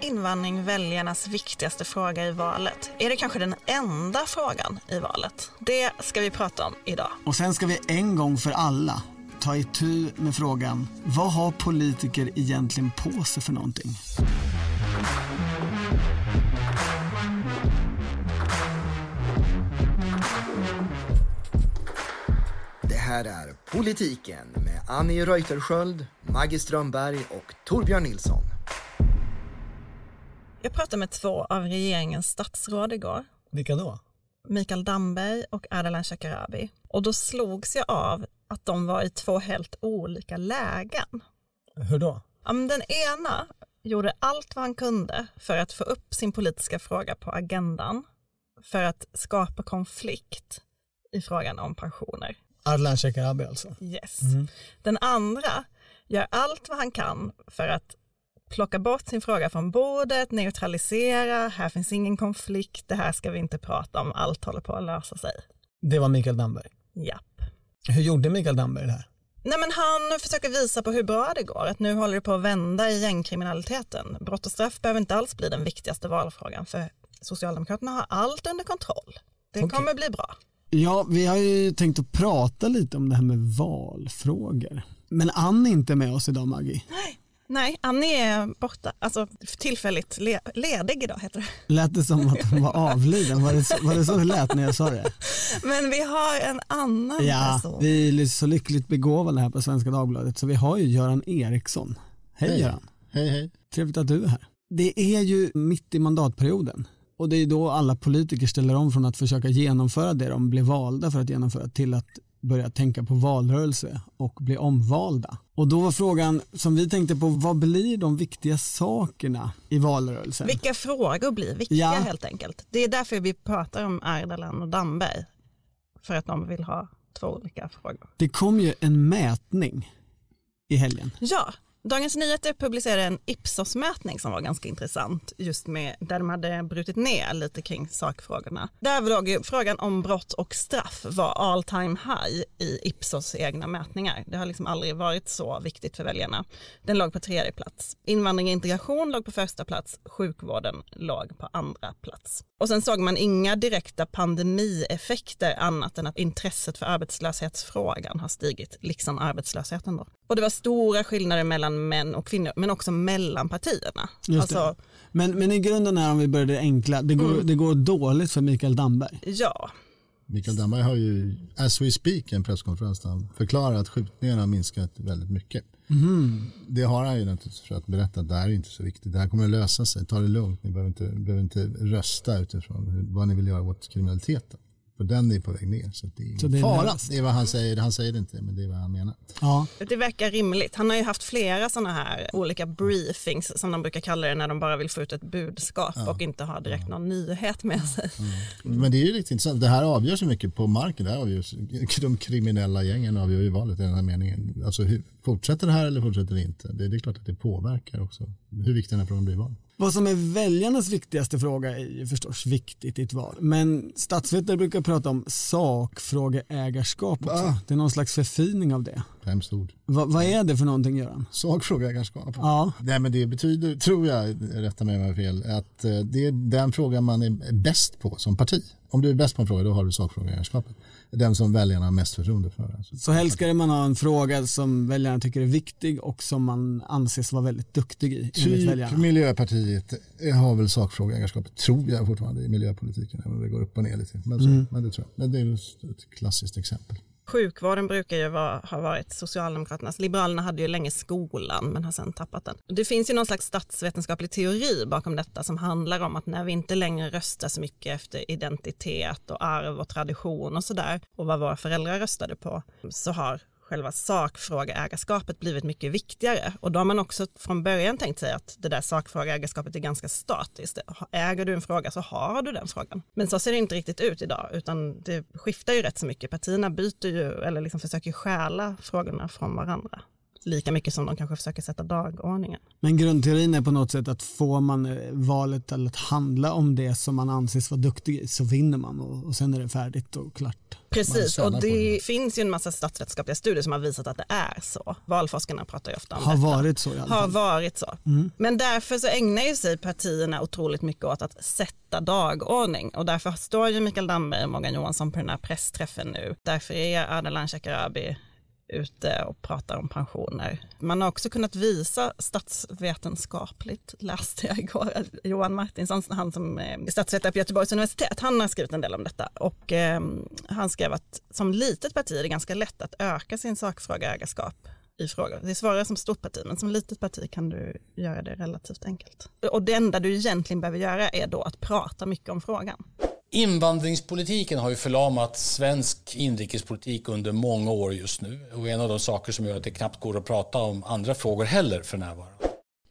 Invandring väljarnas viktigaste fråga i valet? Är det kanske den enda frågan i valet? Det ska vi prata om idag. Och sen ska vi en gång för alla ta itu med frågan, vad har politiker egentligen på sig för någonting? Det här är Politiken med Annie Reuterskiöld, Maggie Strömberg och Torbjörn Nilsson. Jag pratade med två av regeringens statsråd igår. Vilka då? Mikael Damberg och Ardalan Shekarabi. Och då slogs jag av att de var i två helt olika lägen. Hur då? Ja, Den ena gjorde allt vad han kunde för att få upp sin politiska fråga på agendan för att skapa konflikt i frågan om pensioner. Ardalan Shekarabi alltså? Yes. Mm. Den andra gör allt vad han kan för att plocka bort sin fråga från bordet, neutralisera, här finns ingen konflikt, det här ska vi inte prata om, allt håller på att lösa sig. Det var Mikael Damberg? Japp. Hur gjorde Mikael Damberg det här? Nej, men han försöker visa på hur bra det går, att nu håller det på att vända i gängkriminaliteten. Brott och straff behöver inte alls bli den viktigaste valfrågan, för Socialdemokraterna har allt under kontroll. Det okay. kommer bli bra. Ja, vi har ju tänkt att prata lite om det här med valfrågor. Men Ann är inte med oss idag, Maggie. Nej. Nej, Annie är borta, alltså tillfälligt le ledig idag heter det. Lät det som att hon var avliden? Var det, så, var det så det lät när jag sa det? Men vi har en annan ja, person. Vi är så lyckligt begåvade här på Svenska Dagbladet så vi har ju Göran Eriksson. Hej, hej. Göran. Hej hej. Trevligt att du är här. Det är ju mitt i mandatperioden och det är då alla politiker ställer om från att försöka genomföra det de blev valda för att genomföra till att börja tänka på valrörelse och bli omvalda. Och då var frågan som vi tänkte på, vad blir de viktiga sakerna i valrörelsen? Vilka frågor blir viktiga ja. helt enkelt? Det är därför vi pratar om Ardalan och Damberg. För att de vill ha två olika frågor. Det kom ju en mätning i helgen. Ja, Dagens Nyheter publicerade en Ipsos-mätning som var ganska intressant, just med där de hade brutit ner lite kring sakfrågorna. Där låg frågan om brott och straff var all time high i Ipsos egna mätningar. Det har liksom aldrig varit så viktigt för väljarna. Den låg på tredje plats. Invandring och integration låg på första plats, sjukvården låg på andra plats. Och sen såg man inga direkta pandemieffekter annat än att intresset för arbetslöshetsfrågan har stigit, liksom arbetslösheten då. Och det var stora skillnader mellan män och kvinnor, men också mellan partierna. Alltså, men, men i grunden är, om vi börjar det enkla, det går, mm. det går dåligt för Mikael Damberg. Ja. Mikael Damberg har ju, as we speak, en presskonferens där han förklarar att skjutningarna har minskat väldigt mycket. Mm. Det har han ju naturligtvis för att berätta att det här är inte så viktigt. Det här kommer att lösa sig. Ta det lugnt. Ni behöver inte, behöver inte rösta utifrån vad ni vill göra åt kriminaliteten. För den är på väg ner. Så det är så det är fara. Det är vad han säger. Han säger det inte, men det är vad han menar. Ja. Det verkar rimligt. Han har ju haft flera sådana här olika briefings som de brukar kalla det när de bara vill få ut ett budskap ja. och inte ha direkt någon nyhet med sig. Mm. Men det är ju riktigt intressant. Det här avgör så mycket på marken. Det här avgörs, de kriminella gängen avgör ju valet i den här meningen. Alltså, hur, fortsätter det här eller fortsätter det inte? Det, det är klart att det påverkar också hur viktig den här frågan blir i valet. Vad som är väljarnas viktigaste fråga är ju förstås viktigt i ett val. Men statsvetare brukar prata om sakfrågeägarskap också. Ah. Det är någon slags förfining av det. Hemskt ord. Va, vad är det för någonting Göran? Sakfrågeägarskap? Ja. Nej men det betyder, tror jag, rätta mig om jag har fel, att eh, det är den fråga man är bäst på som parti. Om du är bäst på en fråga då har du sakfrågeägarskapet den som väljarna har mest förtroende för. Alltså. Så helst ska man ha en fråga som väljarna tycker är viktig och som man anses vara väldigt duktig i. Typ Miljöpartiet har väl sakfrågeägarskapet, tror jag fortfarande, i miljöpolitiken. Även om det går upp och ner lite. Men, så, mm. men det tror jag. Men det är ett klassiskt exempel. Sjukvården brukar ju vara, ha varit Socialdemokraternas. Liberalerna hade ju länge skolan men har sen tappat den. Det finns ju någon slags statsvetenskaplig teori bakom detta som handlar om att när vi inte längre röstar så mycket efter identitet och arv och tradition och sådär och vad våra föräldrar röstade på så har själva sakfrågeägarskapet blivit mycket viktigare. Och då har man också från början tänkt sig att det där sakfrågeägarskapet är ganska statiskt. Äger du en fråga så har du den frågan. Men så ser det inte riktigt ut idag, utan det skiftar ju rätt så mycket. Partierna byter ju, eller liksom försöker stjäla frågorna från varandra lika mycket som de kanske försöker sätta dagordningen. Men grundteorin är på något sätt att får man eh, valet att handla om det som man anses vara duktig i så vinner man och, och sen är det färdigt och klart. Precis, och det, det finns ju en massa statsvetenskapliga studier som har visat att det är så. Valforskarna pratar ju ofta om har detta. Varit så i alla fall. Har varit så. Mm. Men därför så ägnar ju sig partierna otroligt mycket åt att sätta dagordning och därför står ju Mikael Damberg och Morgan Johansson på den här pressträffen nu. Därför är Ardalan Shekarabi ute och pratar om pensioner. Man har också kunnat visa statsvetenskapligt, läste jag igår, Johan Martinsson, han som är statsvetare på Göteborgs universitet, han har skrivit en del om detta och eh, han skrev att som litet parti är det ganska lätt att öka sin sakfrågeägarskap i frågor. Det är svårare som stort parti, men som litet parti kan du göra det relativt enkelt. Och det enda du egentligen behöver göra är då att prata mycket om frågan. Invandringspolitiken har ju förlamat svensk inrikespolitik under många år just nu och en av de saker som gör att det knappt går att prata om andra frågor heller för närvarande.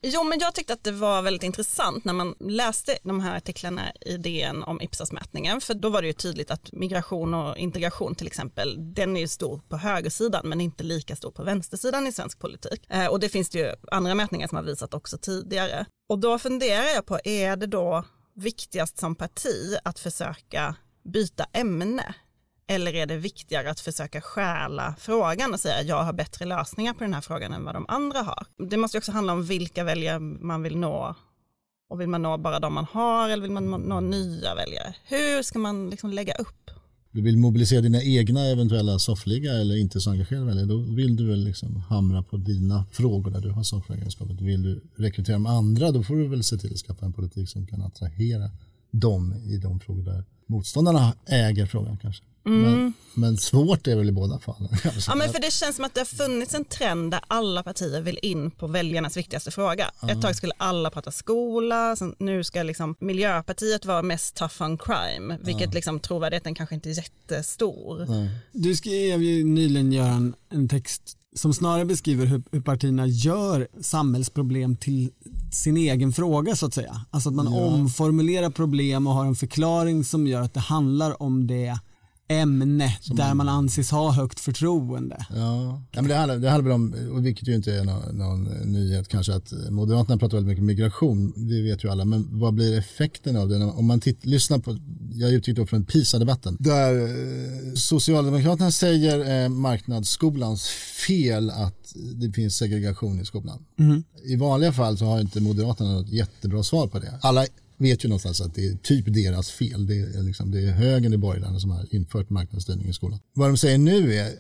Jo, men jag tyckte att det var väldigt intressant när man läste de här artiklarna i DN om Ipsos-mätningen, för då var det ju tydligt att migration och integration till exempel, den är ju stor på högersidan men inte lika stor på vänstersidan i svensk politik. Eh, och det finns det ju andra mätningar som har visat också tidigare. Och då funderar jag på, är det då viktigast som parti att försöka byta ämne? Eller är det viktigare att försöka stjäla frågan och säga att jag har bättre lösningar på den här frågan än vad de andra har? Det måste också handla om vilka väljare man vill nå. Och vill man nå bara de man har eller vill man nå nya väljare? Hur ska man liksom lägga upp? Du vill mobilisera dina egna eventuella soffliga eller inte så engagerade väljare. Då vill du väl liksom hamra på dina frågor där du har soffledarskapet. Vill du rekrytera de andra då får du väl se till att skaffa en politik som kan attrahera dem i de frågor där motståndarna äger frågan kanske. Mm. Men, men, svårt är väl i båda fallen. Ja, men för det känns som att det har funnits en trend där alla partier vill in på väljarnas viktigaste fråga. Mm. Ett tag skulle alla prata skola, nu ska liksom Miljöpartiet vara mest tough on crime, vilket mm. liksom trovärdigheten kanske inte är jättestor. Mm. Du skrev ju nyligen Göran en text som snarare beskriver hur, hur partierna gör samhällsproblem till sin egen fråga så att säga. Alltså att man ja. omformulerar problem och har en förklaring som gör att det handlar om det ämne Som där man anses ha högt förtroende. Ja, ja men det handlar, det handlar om, och vilket ju inte är någon, någon, nyhet kanske, att Moderaterna pratar väldigt mycket migration, det vet ju alla, men vad blir effekten av det? Om man titt, lyssnar på, jag utgick då från PISA-debatten, där eh, Socialdemokraterna säger eh, marknadsskolans fel att det finns segregation i skolan. Mm. I vanliga fall så har inte Moderaterna något jättebra svar på det. Alla vet ju någonstans att det är typ deras fel. Det är, liksom, det är högern i borgarna som har infört marknadsstyrning i skolan. Vad de säger nu är,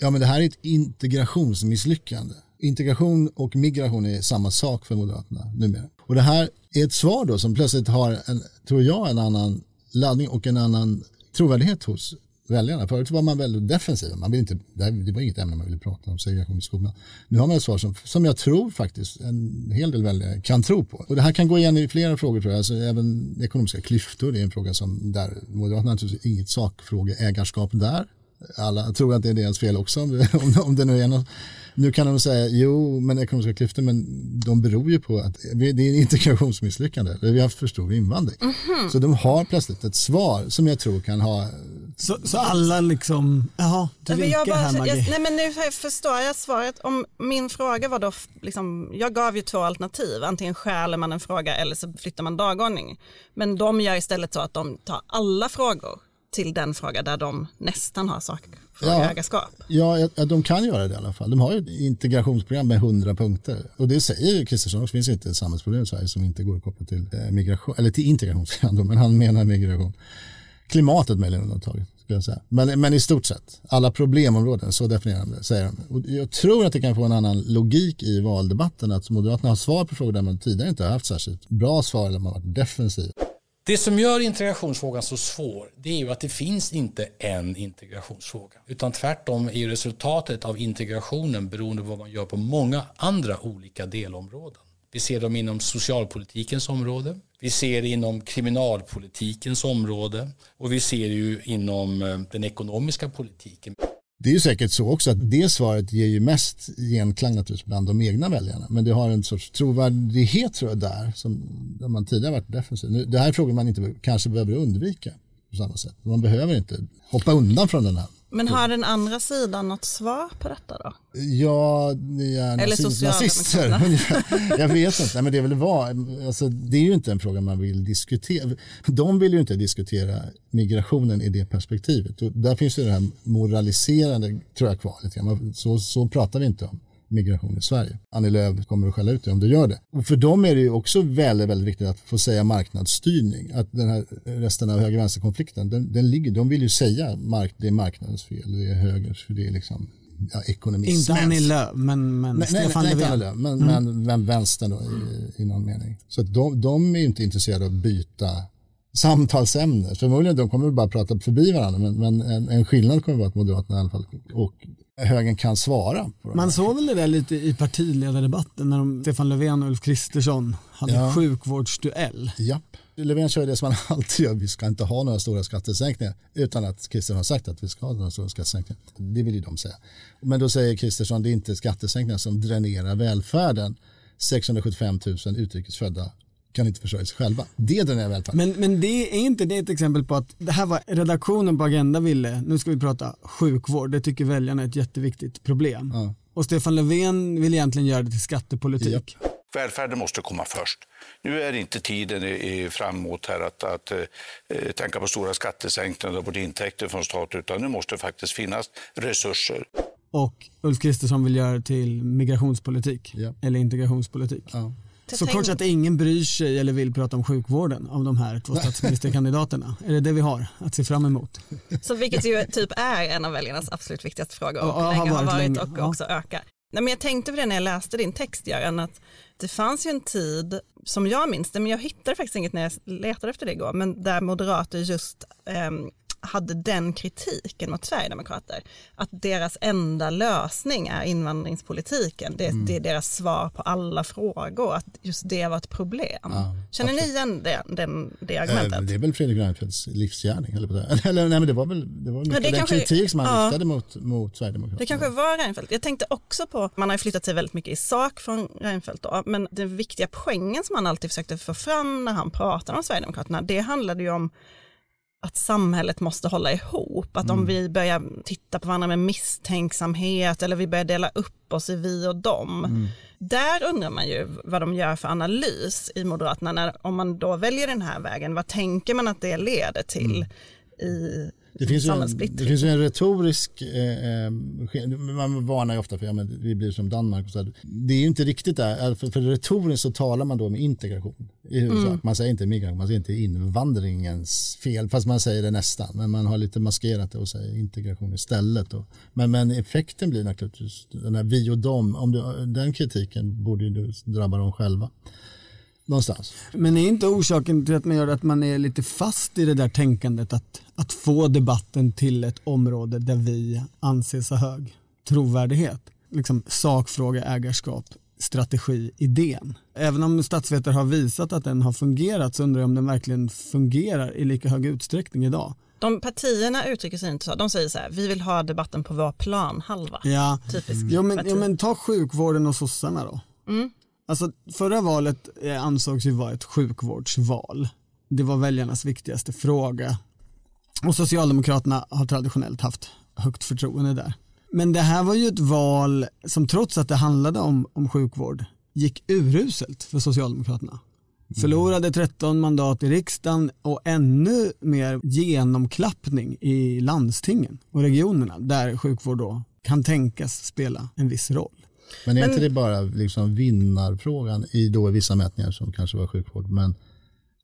ja men det här är ett integrationsmisslyckande. Integration och migration är samma sak för Moderaterna numera. Och det här är ett svar då som plötsligt har, en, tror jag, en annan laddning och en annan trovärdighet hos väljarna. Förut var man väldigt defensiv. Man vill inte, det var inget ämne man ville prata om, segregation i skolan. Nu har man ett svar som, som jag tror faktiskt en hel del väljare kan tro på. Och det här kan gå igen i flera frågor tror jag. Alltså, även ekonomiska klyftor är en fråga som där Moderaterna naturligtvis inget sakfrågeägarskap där. Alla tror att det är deras fel också om, om det nu är något nu kan de säga, jo, men ekonomiska klyftor, men de beror ju på att det är en integrationsmisslyckande. Vi har haft för stor invandring. Mm -hmm. Så de har plötsligt ett svar som jag tror kan ha... Så, så alla liksom, jaha, du vinkar här Maggie. Jag, nej men nu förstår jag svaret. Om min fråga var då, liksom, jag gav ju två alternativ. Antingen stjäler man en fråga eller så flyttar man dagordning. Men de gör istället så att de tar alla frågor till den fråga där de nästan har sakfrågeägarskap. Ja, ja, de kan göra det i alla fall. De har ju ett integrationsprogram med hundra punkter. Och det säger ju Kristersson, det finns inte ett samhällsproblem i Sverige som inte går att koppla till eh, migration, eller till integration, men han menar migration. Klimatet möjligen undantaget. Skulle jag säga. Men, men i stort sett, alla problemområden, så definierar de det, säger de. Och jag tror att det kan få en annan logik i valdebatten, att Moderaterna har svar på frågor där man tidigare inte har haft särskilt bra svar eller man har varit defensiv. Det som gör integrationsfrågan så svår det är ju att det finns inte en integrationsfråga. Utan tvärtom är resultatet av integrationen beroende på vad man gör på många andra olika delområden. Vi ser dem inom socialpolitikens område, vi ser det inom kriminalpolitikens område och vi ser ju inom eh, den ekonomiska politiken. Det är ju säkert så också att det svaret ger ju mest genklang naturligtvis bland de egna väljarna. Men det har en sorts trovärdighet tror jag där som där man tidigare varit defensiv. Nu, det här är frågor man inte kanske behöver undvika på samma sätt. Man behöver inte hoppa undan från den här men har den andra sidan något svar på detta då? Ja, ni är Eller nazi- nazister. Jag vet inte, Nej, men det är väl vad, alltså, det är ju inte en fråga man vill diskutera. De vill ju inte diskutera migrationen i det perspektivet. Och där finns ju det här moraliserande, tror jag, kvar. Så, så pratar vi inte om migration i Sverige. Annie Lööf kommer att skälla ut dig om du gör det. Och för dem är det ju också väldigt, väldigt viktigt att få säga marknadsstyrning. Att den här resten av höger-vänster-konflikten, den, den ligger, de vill ju säga mark, det är marknadens fel, det är högers, för det är liksom ja, ekonomismens. Inte Annie Lööf, men, men Nej, nej, Stefan nej, inte Löfven. Lööf, men, men vem vänstern då i, i någon mening. Så de, de är ju inte intresserade av att byta samtalsämne. Förmodligen de kommer bara prata förbi varandra men, men en, en skillnad kommer vara att Moderaterna i alla fall och högern kan svara. Man såg väl det där lite i partiledardebatten när de, Stefan Löfven och Ulf Kristersson hade Ja. sjukvårdsduell. Japp. Löfven kör det som han alltid gör, vi ska inte ha några stora skattesänkningar utan att Kristersson har sagt att vi ska ha några stora skattesänkningar. Det vill ju de säga. Men då säger Kristersson det är inte skattesänkningar som dränerar välfärden. 675 000 utrikesfödda kan inte försörja sig själva. Det dränerar välfärden. Men, men det är inte det ett exempel på att det här var redaktionen på Agenda ville, nu ska vi prata sjukvård, det tycker väljarna är ett jätteviktigt problem. Ja. Och Stefan Löfven vill egentligen göra det till skattepolitik. Välfärden måste komma först. Nu är inte tiden i, framåt här att, att eh, tänka på stora skattesänkningar och intäkter från staten, utan nu måste det faktiskt finnas resurser. Och Ulf Kristersson vill göra det till migrationspolitik Ja. eller integrationspolitik. Ja. Så kort sagt ingen bryr sig eller vill prata om sjukvården av de här två statsministerkandidaterna. är det det vi har att se fram emot? Så vilket ju typ är en av väljarnas absolut viktigaste frågor och har länge har varit länge, och ja. också ökar. Nej, men jag tänkte på det när jag läste din text Göran, att det fanns ju en tid, som jag minns det, men jag hittade faktiskt inget när jag letade efter det igår, men där moderater just ehm, hade den kritiken mot Sverigedemokrater. Att deras enda lösning är invandringspolitiken. Det, det är deras svar på alla frågor. Att just det var ett problem. Ja, Känner ni igen det, den, det argumentet? Eh, Det är väl Fredrik Reinfeldts livsgärning. Eller, eller nej, men det var väl det var mycket det den kanske- kritik som han ja. riktade mot, mot Sverigedemokraterna. Det kanske var Reinfeldt. Jag tänkte också på, man har flyttat sig väldigt mycket i sak från Reinfeldt då, men den viktiga poängen som han alltid försökte få fram när han pratade om Sverigedemokraterna, det handlade ju om att samhället måste hålla ihop. Att om vi börjar titta på varandra med misstänksamhet eller vi börjar dela upp oss i vi och dem. Där undrar man ju vad de gör för analys i Moderaterna. När, om man då väljer den här vägen, vad tänker man att det leder till i Det finns, ju en, samhällssplittring? det finns ju en retorisk, eh, eh, man varnar ju ofta för att ja, vi blir som Danmark. Och så här. Det är ju inte riktigt där, för, för retoriskt så talar man då om integration i huvudsak. Mm. Man säger inte migration, man säger inte invandringens fel, fast man säger det nästan. Men man har lite maskerat det och säger integration istället. Då. Men, men effekten blir naturligtvis, den här vi och dem, om du, den kritiken borde ju du drabba dem själva. Någonstans. Men är inte orsaken till att man gör det att man är lite fast i det där tänkandet att, att få debatten till ett område där vi anses ha hög trovärdighet? Liksom sakfråga, ägarskap, strategi, idén. Även om statsvetare har visat att den har fungerat så undrar jag om den verkligen fungerar i lika hög utsträckning idag. De partierna uttrycker sig inte så. De säger så här, vi vill ha debatten på vår planhalva. Ja, Typiskt jo, men, jo, men ta sjukvården och sossarna då. Mm. Alltså, förra valet eh, ansågs ju vara ett sjukvårdsval. Det var väljarnas viktigaste fråga. Och Socialdemokraterna har traditionellt haft högt förtroende där. Men det här var ju ett val som trots att det handlade om, om sjukvård gick uruselt för Socialdemokraterna. Förlorade 13 mandat i riksdagen och ännu mer genomklappning i landstingen och regionerna där sjukvård då kan tänkas spela en viss roll. Men är Men- inte det bara liksom vinnarfrågan i då vissa mätningar som kanske var sjukvård? Men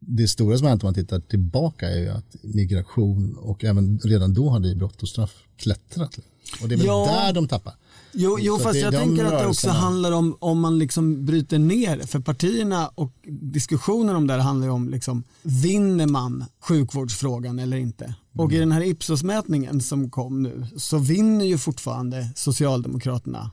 det stora som hänt om man tittar tillbaka är ju att migration och även redan då hade brott och straff klättrat. Och det är väl Ja. där de tappar. Jo, jo fast jag tänker att det också rörelserna- handlar om om man liksom bryter ner. För partierna och diskussionen om det här handlar ju om liksom, vinner man sjukvårdsfrågan eller inte? Och i den här Ipsos-mätningen som kom nu så vinner ju fortfarande Socialdemokraterna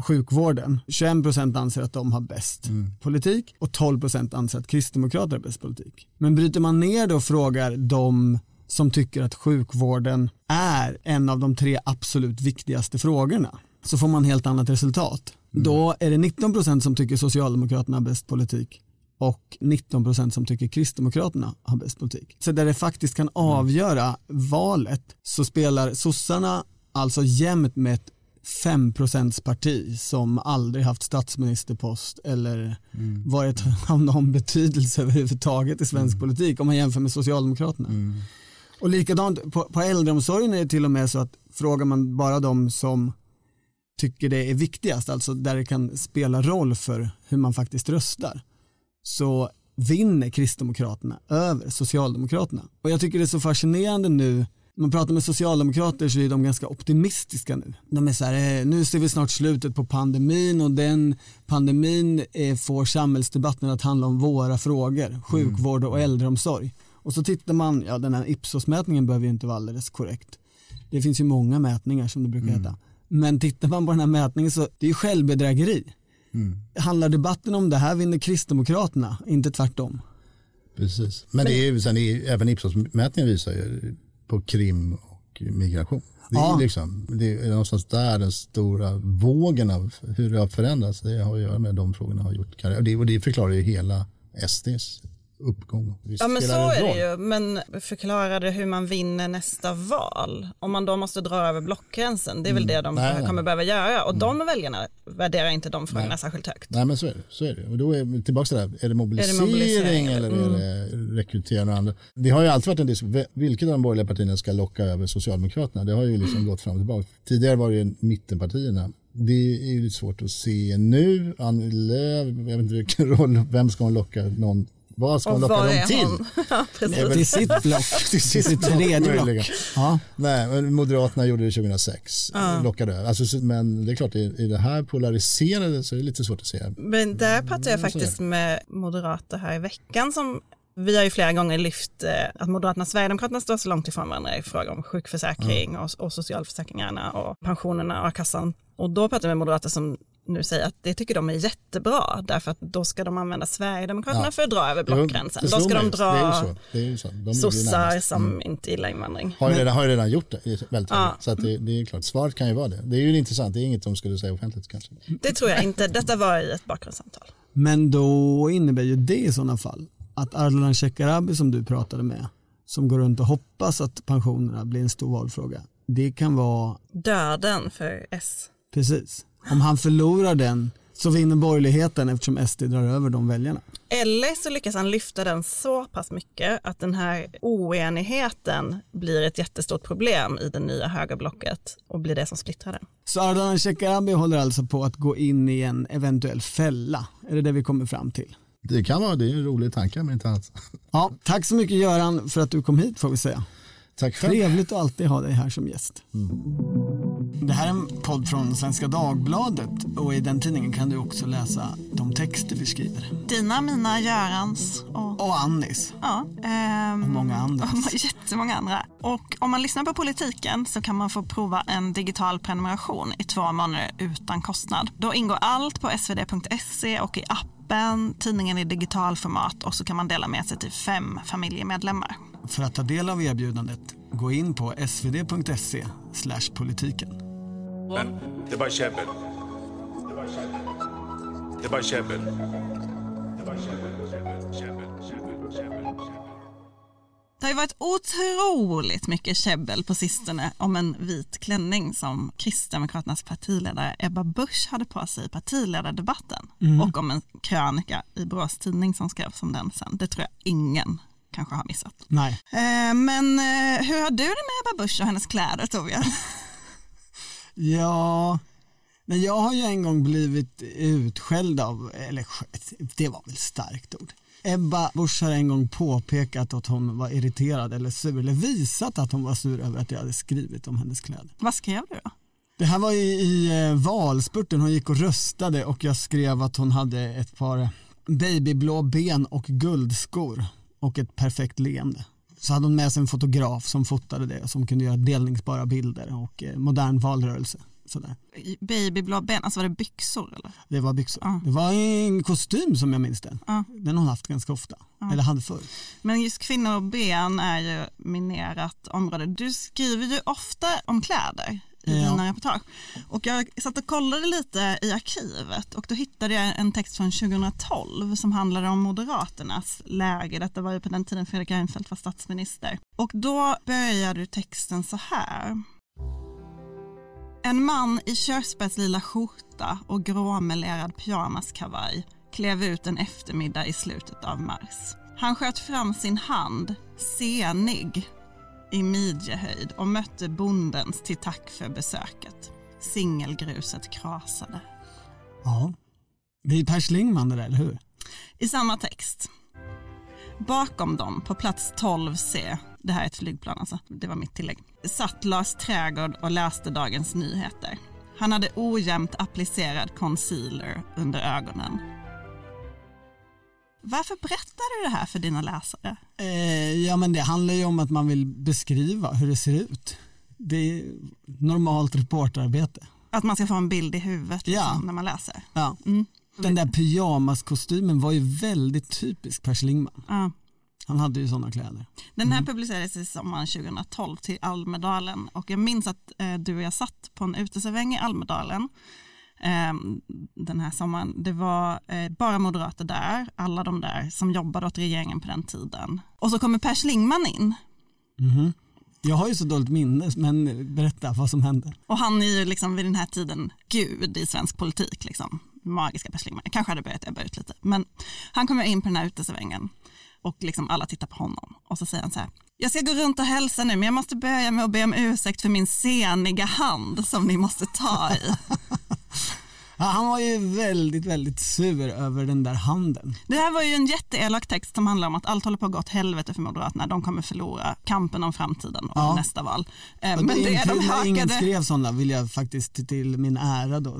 sjukvården. 21% anser att de har bäst politik och 12% anser att Kristdemokrater har bäst politik. Men bryter man ner det och frågar de som tycker att sjukvården är en av de tre absolut viktigaste frågorna så får man helt annat resultat. Då är det 19% som tycker Socialdemokraterna har bäst politik och 19% som tycker Kristdemokraterna har bäst politik. Så där det faktiskt kan avgöra valet så spelar sossarna alltså jämt med ett 5 parti som aldrig haft statsministerpost eller Mm. varit av någon betydelse överhuvudtaget i svensk politik om man jämför med Socialdemokraterna. Mm. Och likadant på, på äldreomsorgen är det till och med så att frågar man bara de som tycker det är viktigast, alltså där det kan spela roll för hur man faktiskt röstar, så vinner Kristdemokraterna över Socialdemokraterna. Och jag tycker det är så fascinerande nu man pratar med socialdemokrater så är de ganska optimistiska nu. De är så här, eh, nu ser vi snart slutet på pandemin och den pandemin eh, får samhällsdebatten att handla om våra frågor, sjukvård och äldreomsorg. Och så tittar man, ja den här Ipsos-mätningen behöver ju inte vara alldeles korrekt. Det finns ju många mätningar som det brukar heta. Men tittar man på den här mätningen så det är ju självbedrägeri. Handlar debatten om det här vinner Kristdemokraterna, inte tvärtom. Precis. Men, det är sen är, även Ipsos-mätningen visar ju på krim och migration. Det är, Ja. liksom, det är någonstans där den stora vågen av hur det har förändrats. Det har att göra med de frågorna har gjort karriär. Och det, och det förklarar ju hela SDs uppgång. Visst Ja men så är det ju, men förklara det hur man vinner nästa val. Om man då måste dra över blockgränsen, det är väl det de Nej, nej. kommer behöva göra. Och de väljarna värderar inte de frågorna särskilt högt. Nej men så är det. Så är det. Och då är vi tillbaka till det här. Är det mobilisering, mobilisering? eller Mm. är det rekrytering och andra? Det har ju alltid varit en diskussion. Vilket av de borgerliga partierna ska locka över Socialdemokraterna? Det har ju liksom gått fram och tillbaka. Tidigare var det ju mittenpartierna. Det är ju lite svårt att se nu. Annie Lööf, jag vet inte vilken roll, vem ska hon locka någon? Vad ska Och locka var dem är till? hon? Ja, precis. Till sitt block, till sitt tredje block. Ja. Nej, men Moderaterna gjorde det 2006. Lockade över. Alltså, så- men det är klart, i, i det här polariserade så är det lite svårt att se. Men där pratade jag Mm, så är faktiskt med moderater här i veckan som vi har ju flera gånger lyft eh, att Moderaterna och Sverigedemokraterna står så långt ifrån varandra i fråga om sjukförsäkring och, och socialförsäkringarna och pensionerna och a-kassan. Och då pratade jag med moderater som nu säger att det tycker de är jättebra därför att då ska de använda Sverigedemokraterna Ja. för att dra över blockgränsen. Jo, Då ska de. Det är dra så. Det är ju så. De ligger ju sossar närmast. som Mm. inte gillar invandring. Har ju, redan, har ju redan gjort det väldigt Ja. ja. Så att det, det är klart, svaret kan ju vara det. Det är ju intressant, det är inget de skulle säga offentligt kanske. Det tror jag inte. Detta var i ett bakgrundssamtal. Men då innebär ju det i sådana fall att Ardalan Shekarabi som du pratade med, som går runt och hoppas att pensionerna blir en stor valfråga, det kan vara Döden för S. precis. Om han förlorar den så vinner borgerligheten eftersom SD drar över de väljarna. Eller så lyckas han lyfta den så pass mycket att den här oenigheten blir ett jättestort problem i det nya högerblocket och blir det som splittrar den. Så Ardalan Shekarabi håller alltså på att gå in i en eventuell fälla. Är det det vi kommer fram till? Det kan vara, det är en rolig tanke men inte annat. Ja, tack så mycket Göran för att du kom hit får vi säga. Tack själv. Trevligt att alltid ha dig här som gäst. Det här är en podd från Svenska Dagbladet och i den tidningen kan du också läsa de texter vi skriver. Dina, mina, Görans och, Och Annis. ja, ehm, Och många andra. jättemånga andra. Och om man lyssnar på politiken så kan man få prova en digital prenumeration i två månader utan kostnad. Då ingår allt på svd.se och i appen, tidningen i digitalformat och så kan man dela med sig till fem familjemedlemmar. För att ta del av erbjudandet, gå in på svd.se politiken. Men det är bara käbbel. Det är bara käbbel. Det är bara käbbel. Det är bara käbbel, käbbel, käbbel, käbbel, käbbel, käbbel. Det har ju varit otroligt mycket käbbel på sistone om en vit klänning som Kristdemokraternas partiledare Ebba Busch hade på sig i partiledardebatten och om en krönika i Borås tidning som skrevs om den sen. Det tror jag ingen kanske har missat. Nej. Eh, men eh, hur har du det med Ebba Busch och hennes kläder Torbjörn? Ja, men jag har ju en gång blivit utskälld av, eller det var väl starkt ord. Ebba Busch har en gång påpekat att hon var irriterad eller sur, eller visat att hon var sur över att jag hade skrivit om hennes kläder. Vad skrev du då? Det här var i, i eh, valspurten, hon gick och röstade och jag skrev att hon hade ett par babyblå ben och guldskor och ett perfekt leende. Så hade hon med sig en fotograf som fotade det som kunde göra delningsbara bilder och eh, modern valrörelse. Sådär. Babyblå ben, alltså var det byxor eller? Det var byxor. Ja. Det var en kostym som jag minns den. Ja. Den har hon haft ganska ofta. Eller hade förr. Men just kvinnor och ben är ju minerat område. Du skriver ju ofta om kläder i Ja. dina reportage. Och jag satt och kollade lite i arkivet och då hittade jag en text från 2012 som handlade om Moderaternas läge. Detta var ju på den tiden Fredrik Reinfeldt var statsminister. Och då började texten så här. En man i körsbärslila skjorta och gråmelerad pyjamaskavaj klev ut en eftermiddag i slutet av mars. Han sköt fram sin hand, senig, i midjehöjd och mötte bondens till tack för besöket. Singelgruset krasade. Ja. Det är Per Schlingmann det där, eller hur? I samma text. Bakom dem, på plats 12C, det här är ett flygplan alltså, det var mitt tillägg, satt Lars Trägård och läste Dagens Nyheter. Han hade ojämnt applicerad concealer under ögonen. Varför berättar du det här för dina läsare? Eh, ja men det handlar ju om att man vill beskriva hur det ser ut. Det är normalt reporterarbete. Att man ska få en bild i huvudet liksom, Ja. när man läser? Ja. Mm. Den där pyjamaskostymen var ju väldigt typisk Per Schlingmann. Ja. Han hade ju sådana kläder. Den här publicerades i sommaren 2012 till Almedalen och jag minns att eh, du och jag satt på en uteserväng i Almedalen den här sommaren. Det var eh, bara moderater där, alla de där som jobbade åt regeringen på den tiden. Och så kommer Per Schlingmann in Jag har ju så dåligt minne, men berätta vad som hände. och han är ju liksom vid den här tiden gud i svensk politik. Liksom. Magiska Per Schlingmann. Jag kanske hade börjat ebba ut lite. Men han kommer in på den här utesvängen och liksom alla tittar på honom. Och så säger han så här. Jag ska gå runt och hälsa nu men jag måste börja med att be om ursäkt för min seniga hand som ni måste ta i. Ja, han var ju väldigt, väldigt sur över den där handen. Det här var ju en jätteelak text som handlar om att allt håller på att gå åt helvete för Moderaterna. De kommer förlora kampen om framtiden och Ja. nästa val. Eh, Men det, det, de när ingen hakade, skrev sådana vill jag faktiskt till min ära då.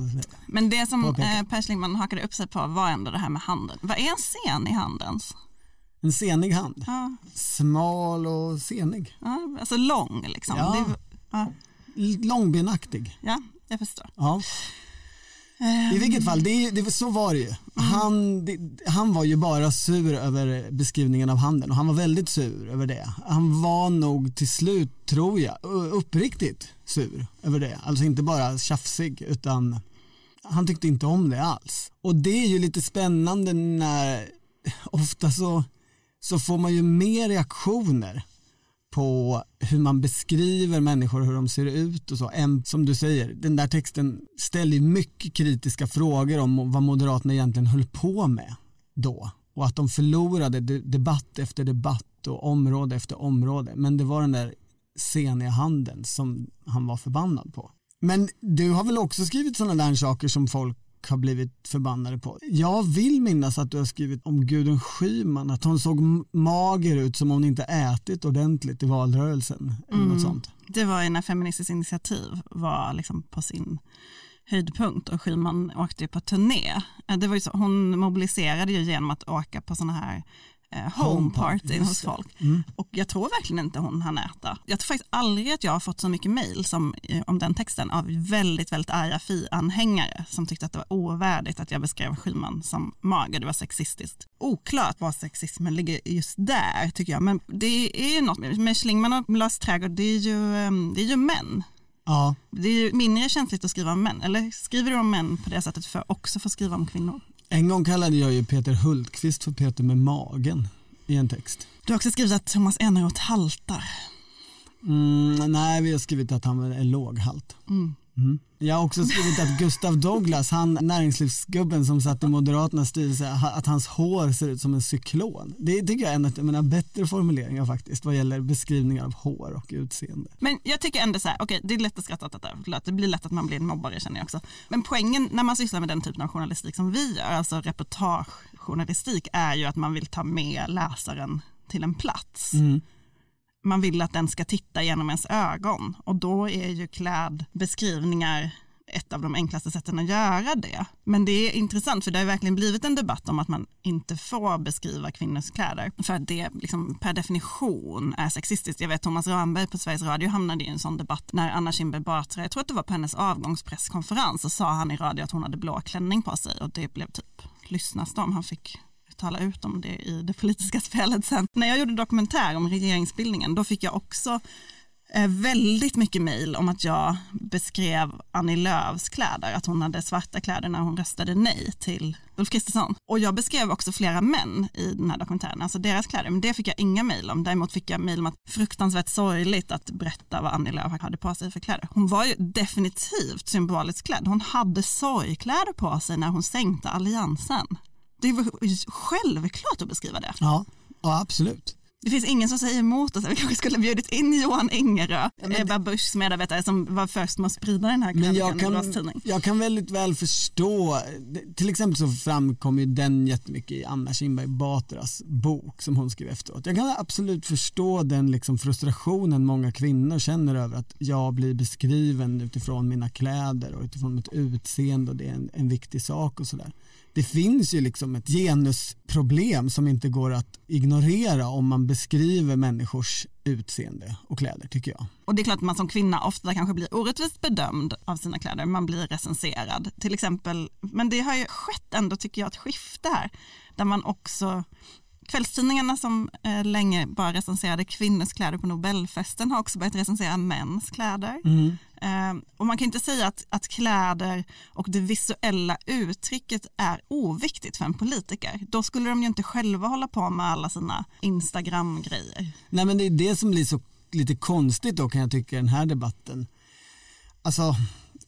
men det som Påpeka. eh, Per Schlingmann hakade upp sig på var ändå det här med handen. Vad är en scen i handens? En senig hand. Ja, Smal och senig. ja, alltså lång liksom. Ja. Det, ja, Långbenaktig. ja, jag förstår. Ja. I vilket fall, det, det, så var det ju. Han, det, han var ju bara sur över beskrivningen av handen och han var väldigt sur över det. Han var nog till slut, tror jag, uppriktigt sur över det. Alltså inte bara tjafsig utan han tyckte inte om det alls. Och det är ju lite spännande när ofta så, så får man ju mer reaktioner på hur man beskriver människor och hur de ser ut och så. Än, som du säger, den där texten ställer ju mycket kritiska frågor om vad Moderaterna egentligen höll på med då. Och att de förlorade debatt efter debatt och område efter område. Men det var den där seniga handen som han var förbannad på. Men du har väl också skrivit sådana där saker som folk har blivit förbannade på. Jag vill minnas att du har skrivit om Gudrun Schyman, att hon såg mager ut som om hon inte ätit ordentligt i valrörelsen. Eller något sånt. Det var ju när Feministiskt initiativ var liksom på sin höjdpunkt och Schyman åkte ju på turné. Eh, Det var så, hon mobiliserade ju genom att åka på sådana här home party hos folk. Och jag tror verkligen inte hon hann äta. Jag tror faktiskt aldrig att jag har fått så mycket mejl som eh, om den texten av väldigt, väldigt arga Fi-anhängare som tyckte att det var ovärdigt att jag beskrev Schyman som mager, det var sexistiskt. Oklart var sexismen ligger just där tycker jag, men det är ju något med, Schlingmann och Lars Trädgård, det är ju, eh, det är ju män. Ja, Det är ju mindre känsligt att skriva om män, eller skriver du om män på det sättet för att också få skriva om kvinnor? En gång kallade jag ju Peter Hultqvist för Peter med magen i en text. Du har också skrivit att Thomas Eneroth haltar. Mm, nej, vi har skrivit att han är låghalt. Mm. Mm. Jag har också skrivit att Gustav Douglas, han näringslivsgubben som satt i Moderaternas styrelse, att hans hår ser ut som en cyklon. Det tycker jag är en av mina bättre formuleringar faktiskt vad gäller beskrivningar av hår och utseende. Men jag tycker ändå så här, okej det är lätt att skratta åt detta, det blir lätt att man blir en mobbare känner jag också. Men poängen när man sysslar med den typen av journalistik som vi gör, alltså reportagejournalistik, är ju att man vill ta med läsaren till en plats. Man vill att den ska titta genom ens ögon och då är ju klädbeskrivningar ett av de enklaste sätten att göra det. Men det är intressant för det har verkligen blivit en debatt om att man inte får beskriva kvinnors kläder för att det liksom per definition är sexistiskt. Jag vet Thomas Ramberg på Sveriges Radio hamnade i en sån debatt när Anna Kinberg Batra, jag tror att det var på hennes avgångspresskonferens, så sa han i radio att hon hade blå klänning på sig och det blev typ lyssnastorm. Han fick tala ut om det i det politiska spelet sen. När jag gjorde dokumentär om regeringsbildningen då fick jag också eh, väldigt mycket mejl om att jag beskrev Annie Lööfs kläder, att hon hade svarta kläder när hon röstade nej till Ulf Kristersson. Och jag beskrev också flera män i den här dokumentären, alltså deras kläder, men det fick jag inga mejl om. Däremot fick jag mejl om att fruktansvärt sorgligt att berätta vad Annie Lööf hade på sig för kläder. Hon var ju definitivt symboliskt klädd. Hon hade sorgkläder på sig när hon sänkte alliansen. Det var självklart att beskriva det. Ja, ja absolut. Det finns ingen som säger emot oss. Vi kanske skulle ha bjudit in Johan Ingerö, ja, Ebba Buschs medarbetare som var först med att sprida den här krönikan i Borås Tidning. Jag kan väldigt väl förstå, till exempel så framkom ju den jättemycket i Anna Kinberg Batras bok som hon skrev efteråt. Jag kan absolut förstå den liksom frustrationen många kvinnor känner över att jag blir beskriven utifrån mina kläder och utifrån mitt utseende och det är en, en viktig sak och sådär det finns ju liksom ett genusproblem som inte går att ignorera om man beskriver människors utseende och kläder tycker jag. Och det är klart att man som kvinna ofta kanske blir orättvist bedömd av sina kläder, man blir recenserad till exempel, men det har ju skett ändå tycker jag ett skifte här där man också Kvällstidningarna som eh, länge bara recenserade kvinnors kläder på Nobelfesten har också börjat recensera mäns kläder. Mm. Eh, och man kan inte säga att, att kläder och det visuella uttrycket är oviktigt för en politiker. Då skulle de ju inte själva hålla på med alla sina Instagram-grejer. Nej men det är det som blir så lite konstigt då kan jag tycka i den här debatten. Alltså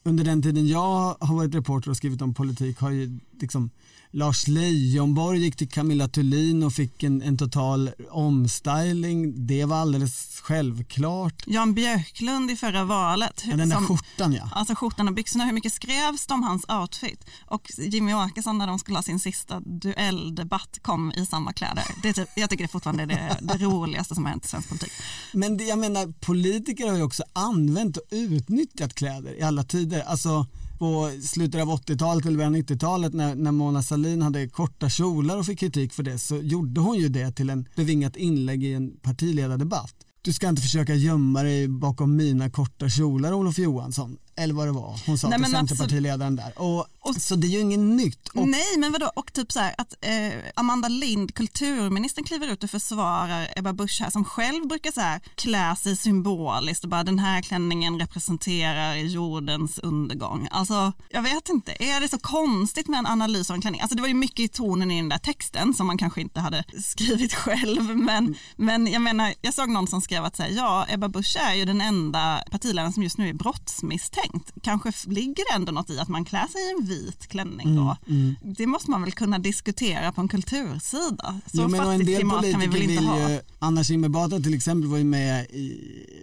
under den tiden jag har varit reporter och skrivit om politik har ju liksom Lars Leijonborg gick till Camilla Thulin och fick en, en total omstyling. Det var alldeles självklart. Jan Björklund i förra valet. Ja, den där som, skjortan ja. Alltså skjortan och byxorna, hur mycket skrevs det om hans outfit? Och Jimmy Åkesson när de skulle ha sin sista duelldebatt kom i samma kläder. Det typ, jag tycker det fortfarande är det, det roligaste som har hänt i svensk politik. Men det, jag menar, politiker har ju också använt och utnyttjat kläder i alla tider. Alltså på slutet av 80-talet eller början av 90-talet när, när Mona Sahlin hade korta kjolar och fick kritik för det så gjorde hon ju det till en bevingat inlägg i en partiledardebatt. Du ska inte försöka gömma dig bakom mina korta kjolar Olof Johansson eller vad det var hon sa Nej, till Centerpartiledaren där. Och, och, så det är ju inget nytt. Och, nej men vadå och typ så här att eh, Amanda Lind, kulturministern kliver ut och försvarar Ebba Busch här som själv brukar så här klä sig symboliskt och bara den här klänningen representerar jordens undergång. Alltså jag vet inte, är det så konstigt med en analys av en klänning? Alltså det var ju mycket i tonen i den där texten som man kanske inte hade skrivit själv men, mm. men jag menar jag såg någon som skrev att så här, ja Ebba Busch är ju den enda partiledaren som just nu är brottsmisstänkt. Kanske ligger det ändå något i att man klär sig i en vit klänning då. Mm, mm. Det måste man väl kunna diskutera på en kultursida. Så jo, men fattigt klimat kan vi väl inte ha. Ju, Anna Kinberg till exempel var ju med i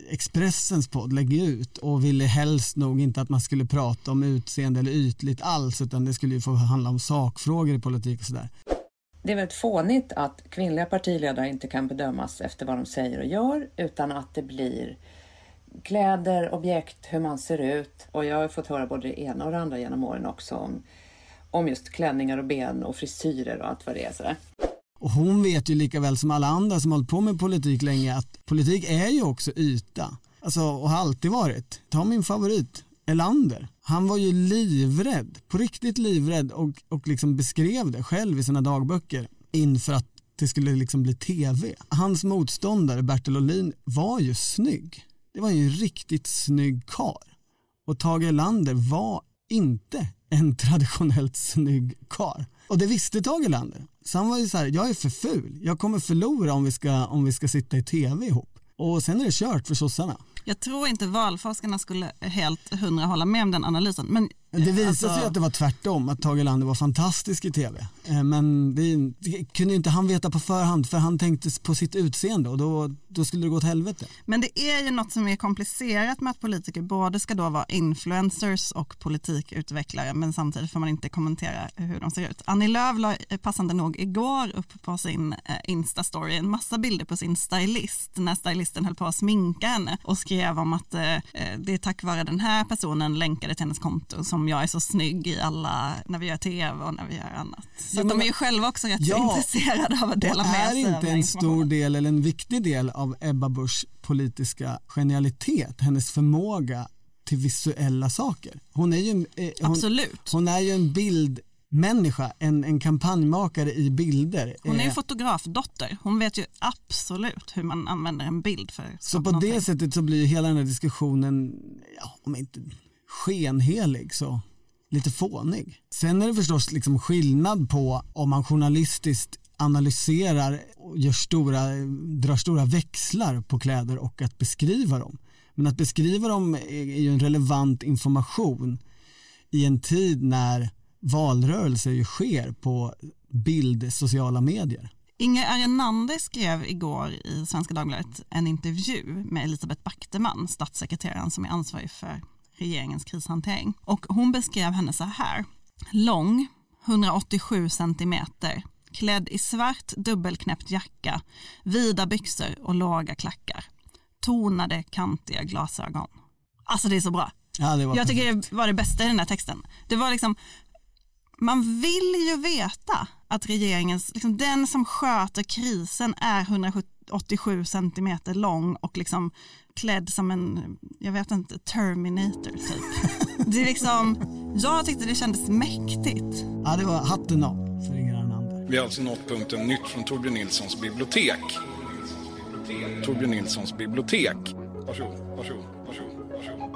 Expressens podd Lägg ut och ville helst nog inte att man skulle prata om utseende eller ytligt alls utan det skulle ju få handla om sakfrågor i politik och sådär. Det är väldigt fånigt att kvinnliga partiledare inte kan bedömas efter vad de säger och gör utan att det blir kläder, objekt, hur man ser ut. Och jag har fått höra både det ena och det andra genom åren också om, om just klänningar och ben och frisyrer och allt vad det är. Sådär. Och hon vet ju lika väl som alla andra som hållit på med politik länge att politik är ju också yta. Alltså, och har alltid varit. Ta min favorit, Elander. Han var ju livrädd, på riktigt livrädd och, och liksom beskrev det själv i sina dagböcker inför att det skulle liksom bli tv. Hans motståndare Bertil Olin var ju snygg det var ju en riktigt snygg kar. Och Tage Erlander var inte en traditionellt snygg kar. Och det visste Tage Erlander. Så han var ju så här, jag är för ful. Jag kommer förlora om vi ska, om vi ska sitta i tv ihop. Och sen är det kört för sossarna. Jag tror inte valforskarna skulle helt hundra hålla med om den analysen. Men det visade alltså... sig att det var tvärtom, att Tage Erlander var fantastisk i tv. Eh, men det, det kunde inte han veta på förhand för han tänkte på sitt utseende och då, då skulle det gå åt helvete. Men det är ju något som är komplicerat med att politiker både ska då vara influencers och politikutvecklare men samtidigt får man inte kommentera hur de ser ut. Annie Lööf la eh, passande nog igår upp på sin eh, Insta-story en massa bilder på sin stylist när stylisten höll på att sminka henne och skrev om att det är tack vare den här personen länkade till hennes konto som jag är så snygg i alla, när vi gör tv och när vi gör annat. Så ja, de är ju själva också rätt ja, intresserade av att dela med sig. Är inte en stor del eller en viktig del av Ebba Buschs politiska genialitet, hennes förmåga till visuella saker. Hon är ju, eh, hon, Absolut. hon är ju en bild människa, en, en kampanjmakare i bilder. Hon är ju Eh, fotografdotter. Hon vet ju absolut hur man använder en bild för Så på någonting. det sättet så blir ju hela den här diskussionen, ja, om inte skenhelig så lite fånig. Sen är det förstås liksom skillnad på om man journalistiskt analyserar och gör stora, drar stora växlar på kläder och att beskriva dem. Men att beskriva dem är ju en relevant information i en tid när valrörelser ju sker på bild, sociala medier. Inger Arenande skrev igår i Svenska Dagbladet en intervju med Elisabeth Backteman, statssekreteraren som är ansvarig för regeringens krishantering. Och hon beskrev henne så här. Lång, 187 centimeter, klädd i svart dubbelknäppt jacka, vida byxor och låga klackar. Tonade kantiga glasögon. Alltså det är så bra. Ja, det var Jag tycker det var det bästa i den här texten. Det var liksom, man vill ju veta att regeringens, liksom den som sköter krisen är 187 centimeter lång och liksom klädd som en, jag vet inte, Terminator typ. Det är liksom, jag tyckte det kändes mäktigt. Ja, det var hatten av. Vi har alltså nått punkten nytt från Torbjörn Nilssons bibliotek. Torbjörn Nilssons bibliotek. Varsågod, varsågod, varsågod, varsågod.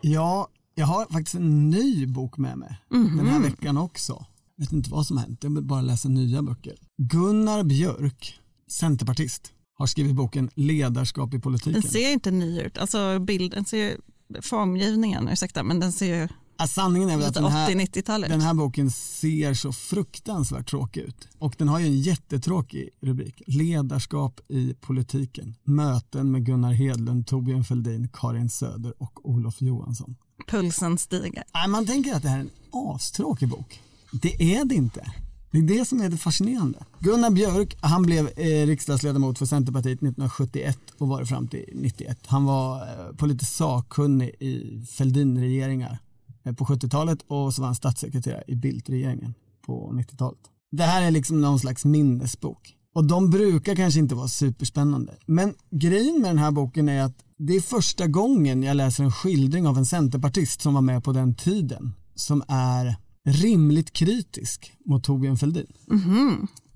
Ja, jag har faktiskt en ny bok med mig den här veckan också. Jag vet inte vad som har hänt, jag vill bara läsa nya böcker. Gunnar Björk, centerpartist, har skrivit boken Ledarskap i politiken. Den ser ju inte ny ut, alltså bilden ser ju, formgivningen, ursäkta, men den ser ju Ja, sanningen är väl att den här, 80-90-tal ut. den här boken ser så fruktansvärt tråkig ut. Och den har ju en jättetråkig rubrik. Ledarskap i politiken. Möten med Gunnar Hedlund, Torbjörn Fälldin, Karin Söder och Olof Johansson. Pulsen stiger. Man tänker att det här är en astråkig bok. Det är det inte. Det är det som är det fascinerande. Gunnar Björk, han blev eh, riksdagsledamot för Centerpartiet 1971 och var det fram till 91. Han var eh, politiskt sakkunnig i Fälldinregeringar på 70-talet och så var han statssekreterare i Bildt-regeringen på 90-talet. Det här är liksom någon slags minnesbok. Och de brukar kanske inte vara superspännande. Men grejen med den här boken är att det är första gången jag läser en skildring av en centerpartist som var med på den tiden som är rimligt kritisk mot Torbjörn Fälldin.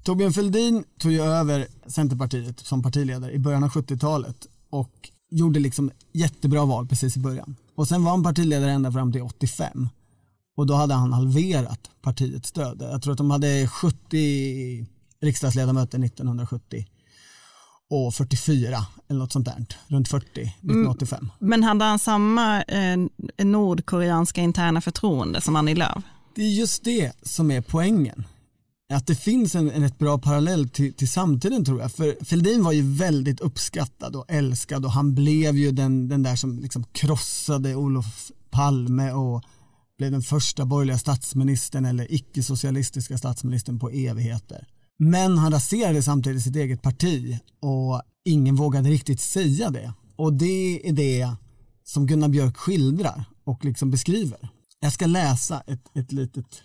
Torbjörn Fälldin tog ju över Centerpartiet som partiledare i början av 70-talet och gjorde liksom jättebra val precis i början. Och sen var han partiledare ända fram till 85 och då hade han halverat partiets stöd. Jag tror att de hade 70 riksdagsledamöter 1970 och 44 eller något sånt där, runt 40 1985. Men hade han samma eh, nordkoreanska interna förtroende som Annie Lööf? Det är just det som är poängen. Att det finns en, en rätt bra parallell till, till samtiden tror jag. För Fälldin var ju väldigt uppskattad och älskad och han blev ju den, den där som liksom krossade Olof Palme och blev den första borgerliga statsministern eller icke-socialistiska statsministern på evigheter. Men han raserade samtidigt sitt eget parti och ingen vågade riktigt säga det. Och det är det som Gunnar Björk skildrar och liksom beskriver. Jag ska läsa ett, ett litet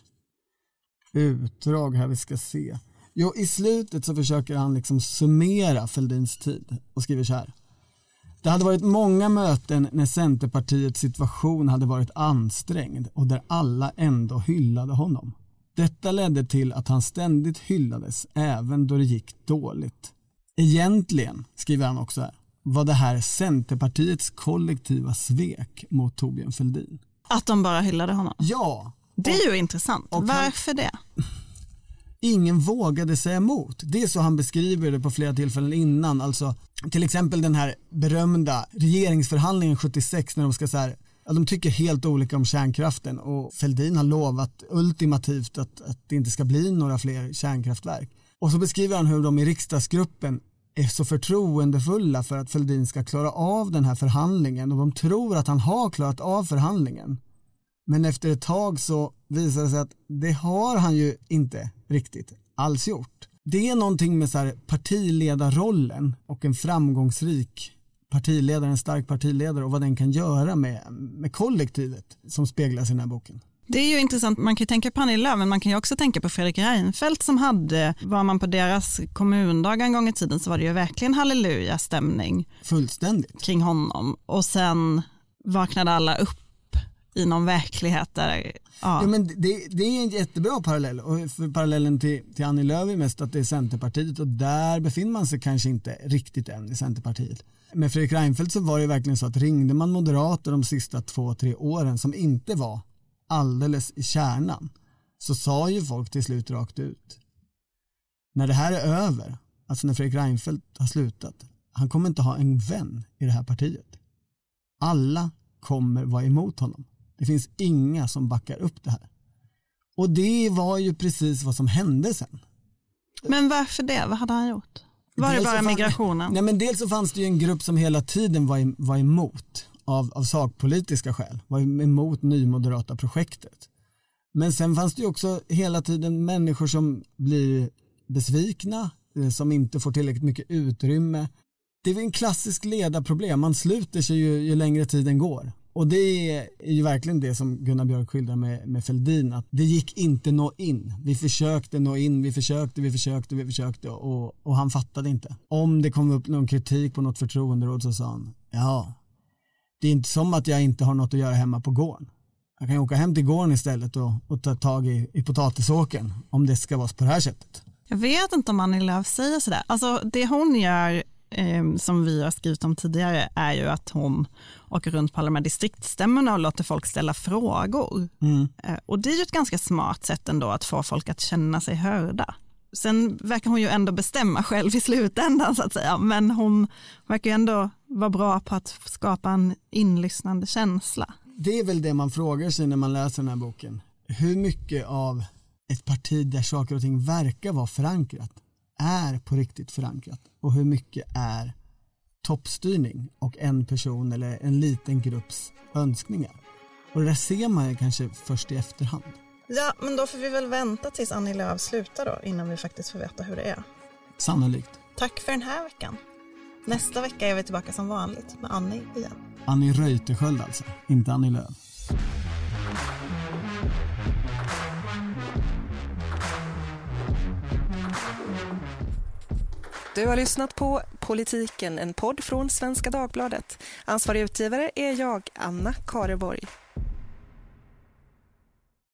utdrag här vi ska se. Jo, i slutet så försöker han liksom summera Fälldins tid och skriver så här. Det hade varit många möten när Centerpartiets situation hade varit ansträngd och där alla ändå hyllade honom. Detta ledde till att han ständigt hyllades även då det gick dåligt. Egentligen, skriver han också här, var det här Centerpartiets kollektiva svek mot Torbjörn Fälldin. Att de bara hyllade honom? Ja, Det är ju intressant. och han- Varför det? ingen vågade säga emot. Det är så han beskriver det på flera tillfällen innan. Alltså, till exempel den här berömda regeringsförhandlingen 76 när de ska så här, ja, de tycker helt olika om kärnkraften och Fälldin har lovat ultimativt att, att det inte ska bli några fler kärnkraftverk. Och så beskriver han hur de i riksdagsgruppen är så förtroendefulla för att Fälldin ska klara av den här förhandlingen och de tror att han har klarat av förhandlingen. Men efter ett tag så visar det sig att det har han ju inte riktigt alls gjort. Det är någonting med så här partiledarrollen och en framgångsrik partiledare, en stark partiledare och vad den kan göra med, med kollektivet som speglas i den här boken. Det är ju intressant, man kan ju tänka på Annie Lööf men man kan ju också tänka på Fredrik Reinfeldt som hade, var man på deras kommundagar en gång i tiden så var det ju verkligen halleluja-stämning Fullständigt. kring honom och sen vaknade alla upp i någon verklighet där... Ja. Ja, men det, det är en jättebra parallell och för parallellen till, till Annie Lööf är mest att det är Centerpartiet och där befinner man sig kanske inte riktigt än i Centerpartiet. Med Fredrik Reinfeldt så var det verkligen så att ringde man moderater de sista två, tre åren som inte var alldeles i kärnan så sa ju folk till slut rakt ut när det här är över, alltså när Fredrik Reinfeldt har slutat, han kommer inte ha en vän i det här partiet. Alla kommer vara emot honom. Det finns inga som backar upp det här. Och det var ju precis vad som hände sen. Men varför det? Vad hade han gjort? Var det Dels så bara migrationen? Nej, men dels så fanns det ju en grupp som hela tiden var, var emot av, av sakpolitiska skäl, var emot nymoderata projektet. Men sen fanns det ju också hela tiden människor som blir besvikna, eh, som inte får tillräckligt mycket utrymme. Det är en klassisk ledarproblem, man sluter sig ju, ju längre tiden går. Och det är ju verkligen det som Gunnar Björk skildrar med, med Fälldin, att det gick inte nå in. Vi försökte nå in, vi försökte, vi försökte, vi försökte och, och han fattade inte. Om det kom upp någon kritik på något förtroenderåd så sa han, ja, det är inte som att jag inte har något att göra hemma på gården. Jag kan ju åka hem till gården istället och, och ta tag i, i potatisåkern om det ska vara på det här sättet. Jag vet inte om Annie Lööf säger sådär. Alltså det hon gör, eh, som vi har skrivit om tidigare, är ju att hon åker runt på alla de här distriktsstämmorna och låter folk ställa frågor. Eh, och det är ju ett ganska smart sätt ändå att få folk att känna sig hörda. Sen verkar hon ju ändå bestämma själv i slutändan så att säga, men hon verkar ju ändå vara bra på att skapa en inlyssnande känsla. Det är väl det man frågar sig när man läser den här boken. Hur mycket av ett parti där saker och ting verkar vara förankrat är på riktigt förankrat och hur mycket är toppstyrning och en person eller en liten grupps önskningar. Och det där ser man ju kanske först i efterhand. Ja, men då får vi väl vänta tills Annie Lööf slutar då innan vi faktiskt får veta hur det är. Sannolikt. Tack för den här veckan. Nästa vecka är vi tillbaka som vanligt med Annie igen. Annie Reuterskiöld alltså, inte Annie Lööf. Du har lyssnat på Politiken, en podd från Svenska Dagbladet. Ansvarig utgivare är jag, Anna Kareborg.